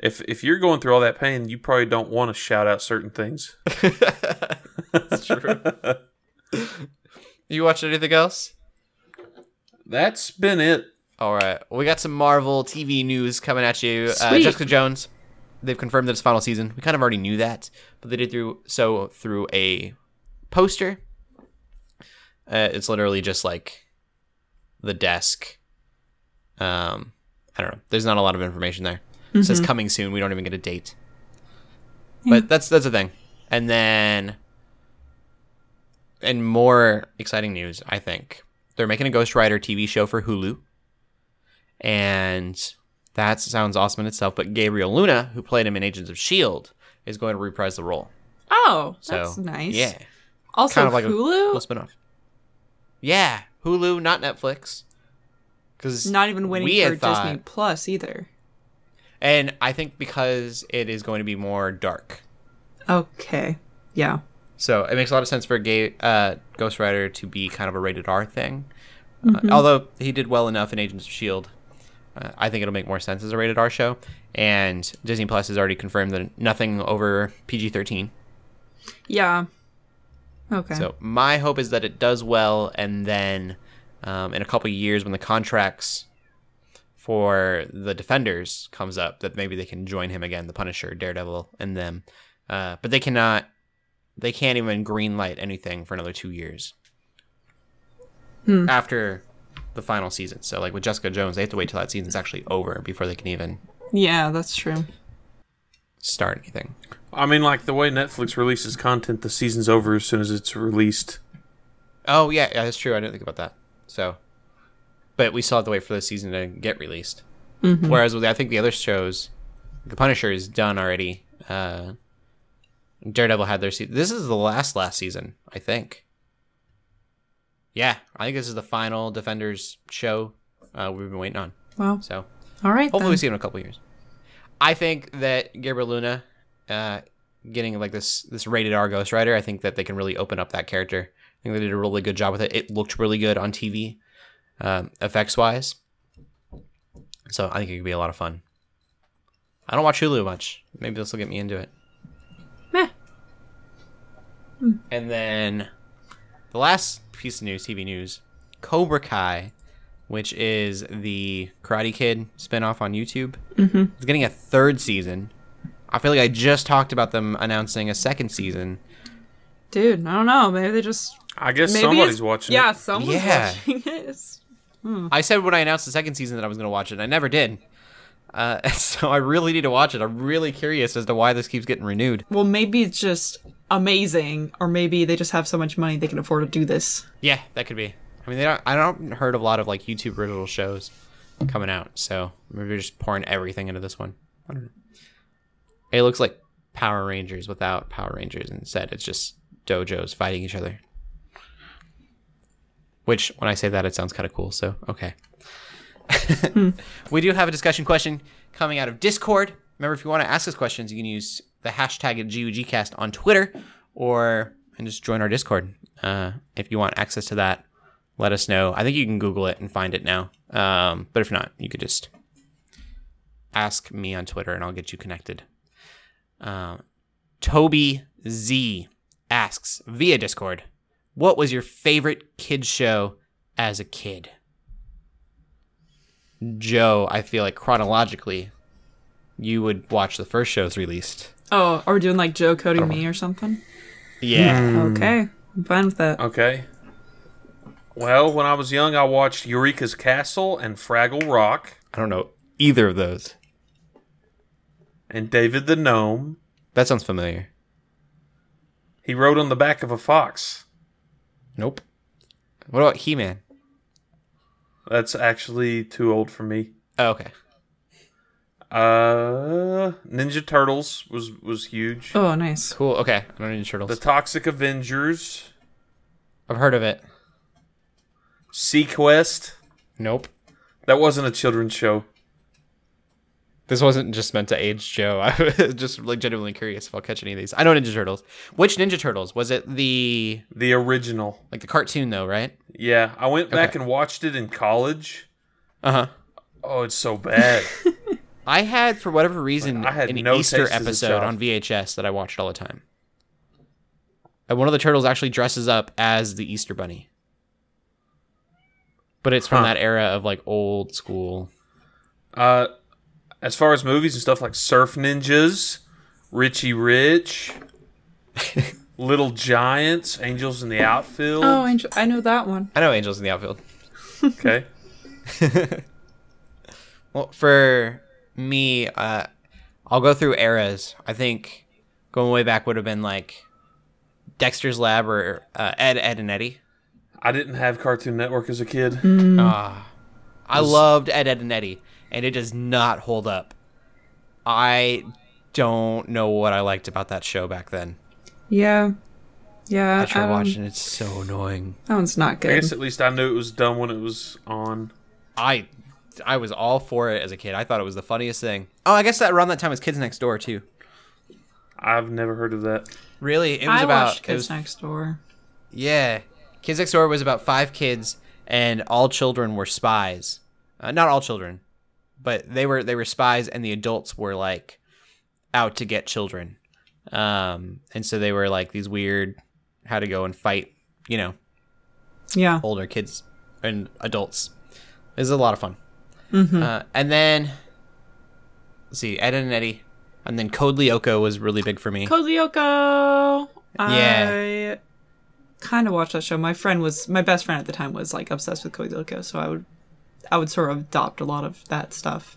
If if you're going through all that pain, you probably don't want to shout out certain things. That's true. you watch anything else? That's been it. All right. We got some Marvel TV news coming at you. Uh, Jessica Jones. They've confirmed that it's final season. We kind of already knew that, but they did through so through a poster. Uh, it's literally just like the desk. Um, I don't know. There's not a lot of information there. It says mm-hmm. coming soon. We don't even get a date. But that's that's the thing. And then, and more exciting news, I think they're making a Ghost Rider TV show for Hulu, and that sounds awesome in itself. But Gabriel Luna, who played him in Agents of Shield, is going to reprise the role. Oh, So that's nice. Yeah, Also, kind of like a Hulu. little spinoff. Yeah, Hulu, not Netflix. Because Not even waiting for Disney Plus either. And I think because it is going to be more dark, Okay. Yeah. so it makes a lot of sense for gay uh, Ghost Rider to be kind of a rated R thing. Mm-hmm. Uh, although he did well enough in Agents of Shield, uh, I think it'll make more sense as a rated R show. And Disney Plus has already confirmed that nothing over PG thirteen. Yeah. Okay. So my hope is that it does well, and then um, in a couple years, when the contracts for the Defenders comes up, that maybe they can join him again, the Punisher, Daredevil, and them. Uh, but they cannot. They can't even green light anything for another two years after the final season. So, like with Jessica Jones, they have to wait till that season's actually over before they can even yeah, that's true. start anything. I mean, like the way Netflix releases content, the season's over as soon as it's released. Oh yeah, yeah, that's true. I didn't think about that. So, but we still have to wait for the season to get released. Whereas with I think the other shows, The Punisher is done already. Uh, Daredevil had their season. This is the last last season, I think. Yeah, I think this is the final Defenders show uh, we've been waiting on. Wow. So All right. hopefully we see it in a couple years. I think that Gabriel Luna, uh, getting like this this rated R Ghost Rider, I think that they can really open up that character. I think they did a really good job with it. It looked really good on TV, um, effects wise. So I think it could be a lot of fun. I don't watch Hulu much. Maybe this will get me into it. Meh. And then the last piece of news, TV news, Cobra Kai, which is the Karate Kid spinoff on YouTube, mm-hmm. is getting a third season. I feel like I just talked about them announcing a second season. Dude, I don't know. Maybe they just. I guess Maybe somebody's it's- watching Yeah, it. someone's Yeah. watching it. It's- I said when I announced the second season that I was going to watch it, and I never did. Uh, so I really need to watch it. I'm really curious as to why this keeps getting renewed. Well, maybe it's just amazing, or maybe they just have so much money they can afford to do this. Yeah, that could be. I mean, they don't. I don't heard of a lot of like YouTube original shows coming out, so maybe they're just pouring everything into this one. I don't know. It looks like Power Rangers without Power Rangers. Instead, it's just dojos fighting each other. Which, when I say that, it sounds kind of cool. So, okay. we do have a discussion question coming out of Discord. Remember, if you want to ask us questions, you can use the hashtag GUGcast on Twitter or and just join our Discord. Uh, if you want access to that, let us know. I think you can Google it and find it now. Um, but if not, you could just ask me on Twitter and I'll get you connected. Um, Toby Z asks via Discord, "What was your favorite kids show as a kid?" Joe, I feel like chronologically, you would watch the first shows released. Oh, are we doing like Joe, Cody, me, or something? Yeah. Hmm. Okay, I'm fine with that. Okay. Well, when I was young, I watched Eureka's Castle and Fraggle Rock I don't know either of those. and David the Gnome. That sounds familiar. He rode on the back of a fox. Nope. What about He Man? That's actually too old for me. Oh, okay. Uh, Ninja Turtles was was huge. Oh, nice. Cool. Okay. I don't turtles. The Toxic Avengers, I've heard of it. seaQuest. Nope. That wasn't a children's show. This wasn't just meant to age Joe. I was just like genuinely curious if I'll catch any of these. I know Ninja Turtles. Which Ninja Turtles was it? The The original. like the cartoon though, right? Yeah, I went back Okay. and watched it in college. Uh huh. Oh, it's so bad. I had for whatever reason I had an no Easter taste as a episode on VHS that I watched all the time. And one of the turtles actually dresses up as the Easter Bunny. But it's from Huh. that era of like old school. uh, as far as movies and stuff like Surf Ninjas, Richie Rich, Little Giants, Angels in the Outfield. Oh, Angel- I know that one. I know Angels in the Outfield. Okay. Well, for me, uh, I'll go through eras. I think going way back would have been like Dexter's Lab or uh, Ed, Edd n Eddy. I didn't have Cartoon Network as a kid. Ah, I loved Ed, Edd n Eddy, and it does not hold up. I don't know what I liked about that show back then. Yeah. Yeah. I tried um, watching it's so annoying. That one's not I good. guess at least I knew it was dumb when it was on. I, I was all for it as a kid. I thought it was the funniest thing. Oh, I guess that around that time was Kids Next Door too. I've never heard of that. Really, it was I about watched Kids was Next Door. Yeah. Kids Next Door was about five kids, and all children were spies. Uh, not all children, but they were they were spies, and the adults were like out to get children. Um, and so they were like these weird how to go and fight, you know, Yeah. older kids and adults. It was a lot of fun. Uh, and then let's see, Ed and Eddie, and then Code Lyoko was really big for me. Code Lyoko. Yeah. I kind of watched that show. My friend was my best friend at the time was like obsessed with Code Lyoko, so I would I would sort of adopt a lot of that stuff.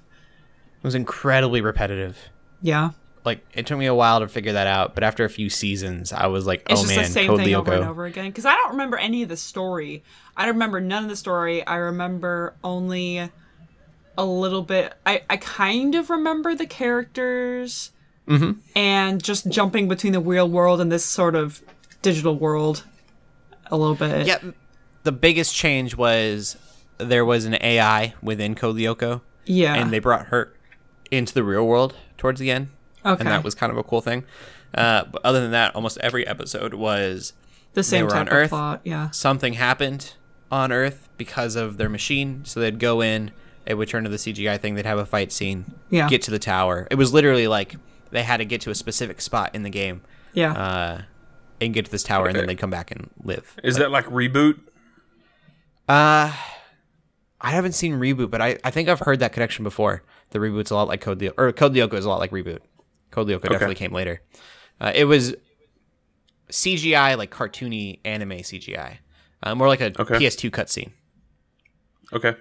It was incredibly repetitive. Yeah. like it took me a while to figure that out, but after a few seasons, I was like, It's "Oh just man, the same Code thing Lyoko." over and over again. Because I don't remember any of the story. I remember none of the story. I remember only a little bit. I, I kind of remember the characters Mhm. and just jumping between the real world and this sort of digital world a little bit. Yeah, the biggest change was there was an AI within Code Lyoko, Yeah. and they brought her into the real world towards the end, okay. and that was kind of a cool thing. Uh, but other than that, almost every episode was the same were type on of Earth. plot. Yeah. something happened on Earth because of their machine, so they'd go in, it would turn to the CGI thing, they'd have a fight scene, Yeah. get to the tower. It was literally like they had to get to a specific spot in the game. Yeah. uh, and get to this tower, and then they'd come back and live. Is that like reboot? Uh, I haven't seen reboot, but I, I think I've heard that connection before. The reboot's a lot like Code Lyoko, or Code Lyoko is a lot like reboot. Code Lyoko definitely came later. Uh, it was CGI, like cartoony anime CGI, uh, more like a Okay. PS2 cutscene. Okay.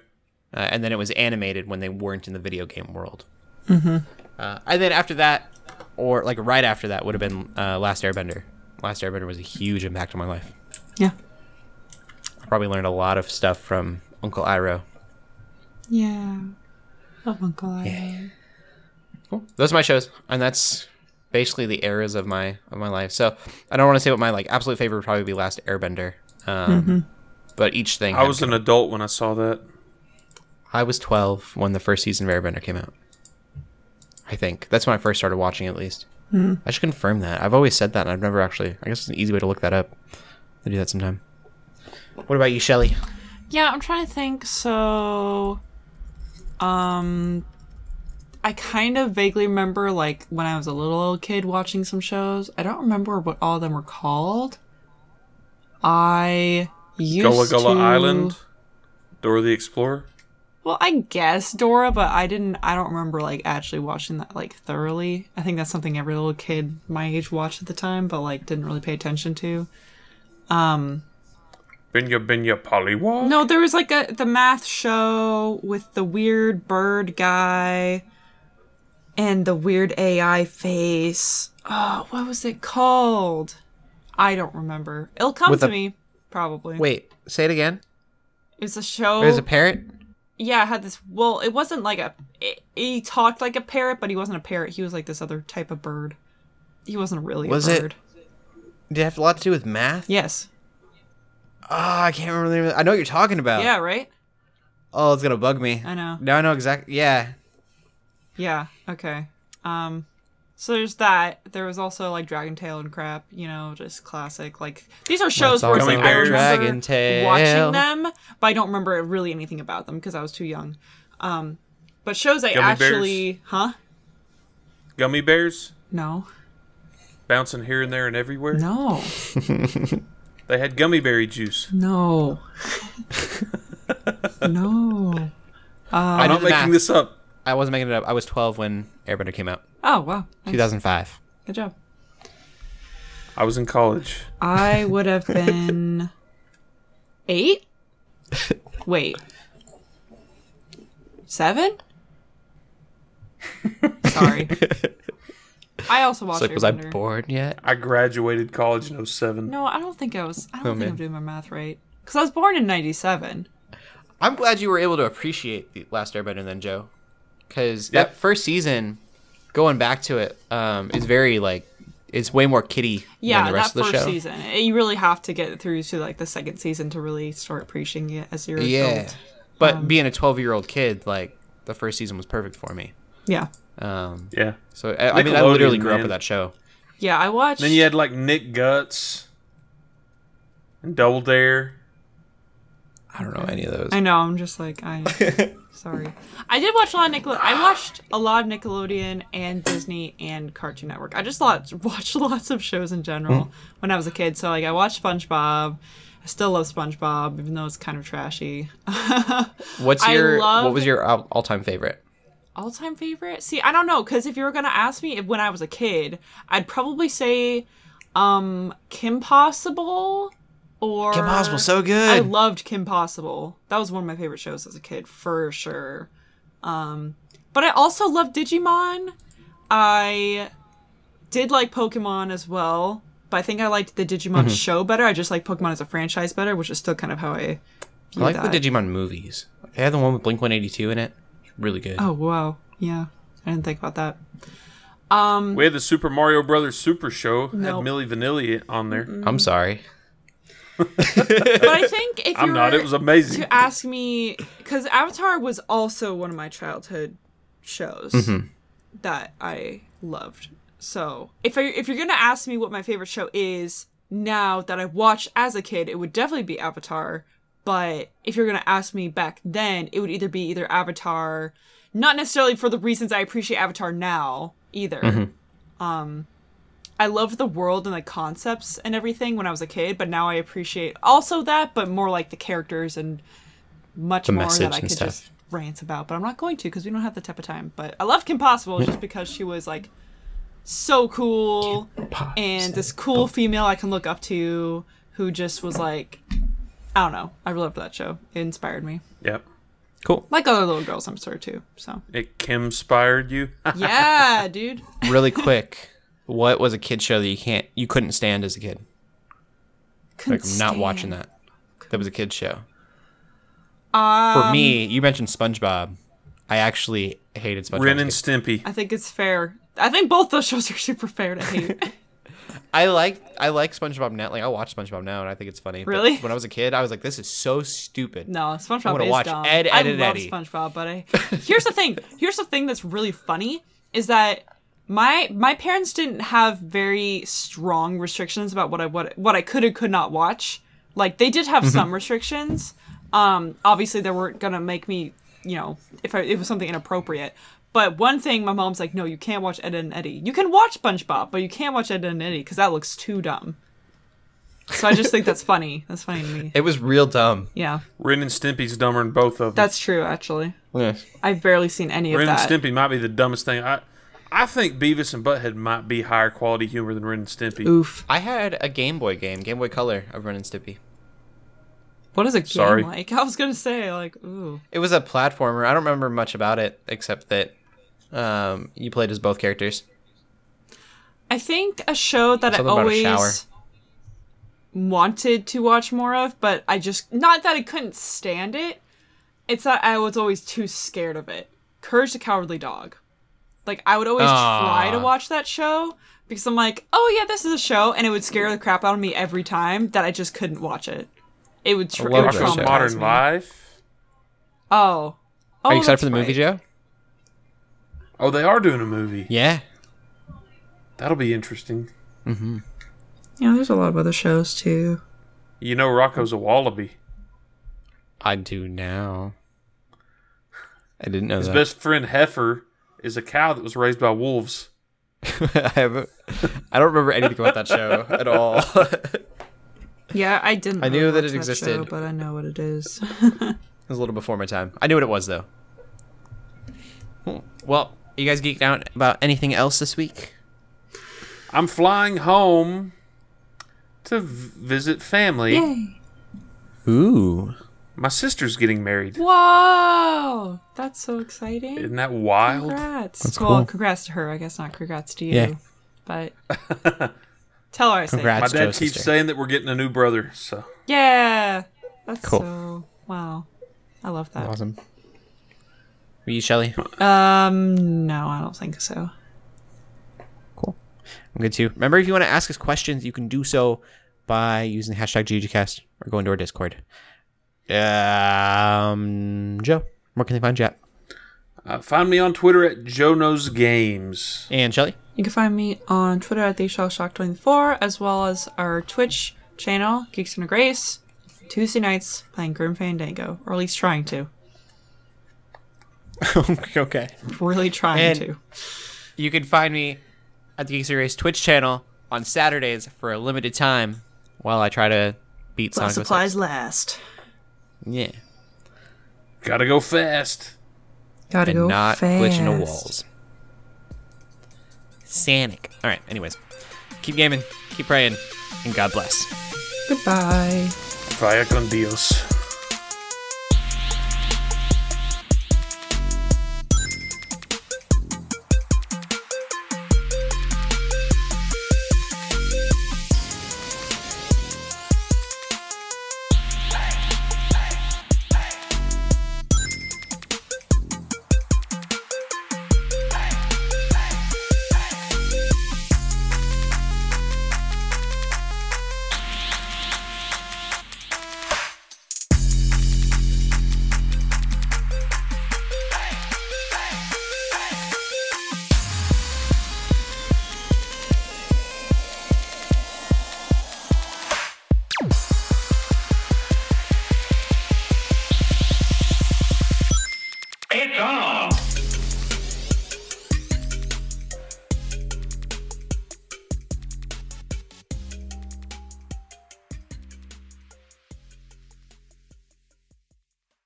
Uh, and then it was animated when they weren't in the video game world. Mm-hmm. Uh, and then after that, or like right after that, would have been uh, Last Airbender. Last Airbender was a huge impact on my life. yeah. I probably learned a lot of stuff from Uncle Iroh. Yeah. Love Uncle Iroh. Those are my shows, and that's basically the eras of my of my life. So I don't want to say what my like absolute favorite would probably be Last Airbender. Um, But each thing, I was an adult when I saw that. I was twelve when the first season of Airbender came out. I think that's when I first started watching. At least I should confirm that. I've always said that, and I've never actually. I guess it's an easy way to look that up. I'll do that sometime. What about you, Shelly? Yeah, I'm trying to think. So, um, I kind of vaguely remember like when I was a little old kid watching some shows. I don't remember what all of them were called. I used to. Gullah Gullah to... Island, Dora the Explorer. Well, I guess Dora, but I didn't. I don't remember like actually watching that like thoroughly. I think that's something every little kid my age watched at the time, but like didn't really pay attention to. Um, Binyah Binyah Polliwog. No, there was like a the math show with the weird bird guy and the weird AI face. Oh, what was it called? I don't remember. It'll come With to a- me probably. Wait, say it again. it was a show. There's a parrot. yeah, it had this. Well, it wasn't like a. It, he talked like a parrot, but he wasn't a parrot. He was like this other type of bird. He wasn't really Was a it- bird. Did it have a lot to do with math? Yes. Ah, I can't remember. the name of- I know what you're talking about. Yeah. Right. Oh, it's gonna bug me. I know. Now I know exactly. Yeah. Yeah. Okay. Um. So there's that. There was also like Dragon Tail and crap. You know, just classic. Like these are shows That's where it's like I remember Dragon Tail. watching them, but I don't remember really anything about them because I was too young. Um. But shows I Gummy bears? actually, huh? Gummy bears No. bouncing here and there and everywhere. No. They had gummy berry juice. No. no. Uh, I'm not making math. this up. I wasn't making it up. I was 12 when Airbender came out. Oh wow. Nice. 2005. Good job. I was in college. I would have been eight. Wait, seven? Sorry. I also watched. It's like, was I Airbender. born yet? I graduated college in 07. No, I don't think I was. I don't Oh, think man. I'm doing my math right. Because I was born in '97. I'm glad you were able to appreciate the Last Airbender then, Joe. Because Yep. that first season, going back to it, um, is very like it's way more kiddie Yeah, than the rest that of the first show. season. You really have to get through to like the second season to really start appreciating it as you're Yeah, adult. but Um, being a 12 year old kid, like the first season was perfect for me. Yeah, Um, Yeah. so I, I mean, I literally Nickelodeon, grew up with that show. yeah. I watched. Then you had like Nick Guts and Double Dare. I don't know any of those. I know. I'm just like I. sorry. I did watch a lot of Nickelode. I watched a lot of Nickelodeon and Disney and Cartoon Network. I just lot, watched lots of shows in general when I was a kid. So like I watched SpongeBob. I still love SpongeBob, even though it's kind of trashy. What's your love- what was your all time favorite? All time favorite? See, I don't know, because if you were gonna ask me if when I was a kid, I'd probably say um Kim Possible or Kim Possible, so good. I loved Kim Possible. That was one of my favorite shows as a kid, for sure. Um, but I also loved Digimon. I did like Pokemon as well, but I think I liked the Digimon Mm-hmm. show better. I just like Pokemon as a franchise better, which is still kind of how I I like that. the Digimon movies. They had the one with Blink 182 in it. It's really good. Oh wow, yeah, I didn't think about that. Um, We had the Super Mario Brothers Super Show. Nope. Had Milli Vanilli on there. I'm sorry. but I think if you I'm not. It was amazing. to ask me, because Avatar was also one of my childhood shows Mm-hmm. that I loved. So if I, if you're gonna ask me what my favorite show is now that I watched as a kid, it would definitely be Avatar. But if you're gonna ask me back then, it would either be either Avatar, not necessarily for the reasons I appreciate Avatar now either. Mm-hmm. Um, I loved the world and the concepts and everything when I was a kid, but now I appreciate also that, but more like the characters and much The more that I could stuff. just rant about. But I'm not going to because we don't have the type of time. But I loved Kim Possible just because she was like so cool and this cool female I can look up to who just was like, I don't know. I loved that show. It inspired me, Yep. Cool. like other little girls, I'm sure too. So It Kim inspired you. yeah, dude. Really quick, what was a kid show that you can't you couldn't stand as a kid? Like Couldn't I'm not watching that. That was a kid show. Um, For me, you mentioned SpongeBob. I actually hated SpongeBob. Ren and. Stimpy. I think it's fair. I think both those shows are super fair to hate. I like I like SpongeBob now. Like I watch SpongeBob now, and I think it's funny. But Really? when I was a kid, I was like, "This is so stupid." No, I SpongeBob wanna is watch dumb. Ed, I Ed, and love Eddie. SpongeBob, but I here's the thing. Here's the thing that's really funny is that my my parents didn't have very strong restrictions about what I what what I could and could not watch. Like they did have some restrictions. Um, obviously they weren't gonna make me, you know, if I, if it was something inappropriate. But one thing, my mom's like, no, you can't watch Ed and Eddie. You can watch SpongeBob, but you can't watch Ed and Eddie because that looks too dumb. So I just think that's funny. That's funny to me. It was real dumb. Yeah, Ren and Stimpy's dumber than both of them. that's true. Actually. Yeah. I've barely seen any of that. Ren and. Stimpy might be the dumbest thing. I I think Beavis and Butthead might be higher quality humor than Ren and Stimpy. Oof. I had a Game Boy game, Game Boy Color of Ren and Stimpy. What is a game Sorry. like? I was gonna say like, ooh. It was a platformer. I don't remember much about it except that um, you played as both characters. I think a show that I Something about a shower. always wanted to watch more of, but I just not that I couldn't stand it. It's that I was always too scared of it. Courage the Cowardly Dog. Like I would always try to Ah. watch that show because I'm like, oh yeah, this is a show, and it would scare the crap out of me every time that I just couldn't watch it. It would, tr- it love would that show. Modern me. Life. Oh. oh Are you excited for the movie. Joe? Oh, they are doing a movie. Yeah. That'll be interesting. Yeah, there's a lot of other shows too. You know, Rocko's a wallaby. I do now. I didn't know His that. best friend Heifer is a cow that was raised by wolves. I haven't. I don't remember anything about that show at all. Yeah, I didn't. I knew really that it existed. show, but I know what it is. It was a little before my time. I knew what it was though. Hmm. Well, you guys geeked out about anything else this week? I'm flying home to v- visit family. Yay! Ooh. My sister's getting married. Whoa, that's so exciting! Isn't that wild? Congrats. That's well, cool. congrats to her. I guess not congrats to you. Yeah. But tell her I say. Congrats. My That's dad Joe's keeps sister. saying that we're getting a new brother, so Yeah. That's Cool. so wow. I love that. Awesome. Were you Shelly? Um no, I don't think so. Cool. I'm good too. Remember, if you want to ask us questions, you can do so by using the hashtag GUGcast or going to our Discord. Um, Joe, where can they find you at? uh, find me on Twitter at Joe Knows Games. And Shelly? You can find me on Twitter at TheShellShock24 as well as our Twitch channel, Geeks Under Grace, Tuesday nights playing Grim Fandango, or at least trying to. okay. Really trying And- to. You can find me at the Geeks Under Grace Twitch channel on Saturdays for a limited time while I try to beat Sonic 06. supplies last. Yeah. Gotta go fast. Gotta and go not fast. glitch into walls. Sanic. All right. Anyways, keep gaming, keep praying, and God bless. Goodbye. Vaya con Dios.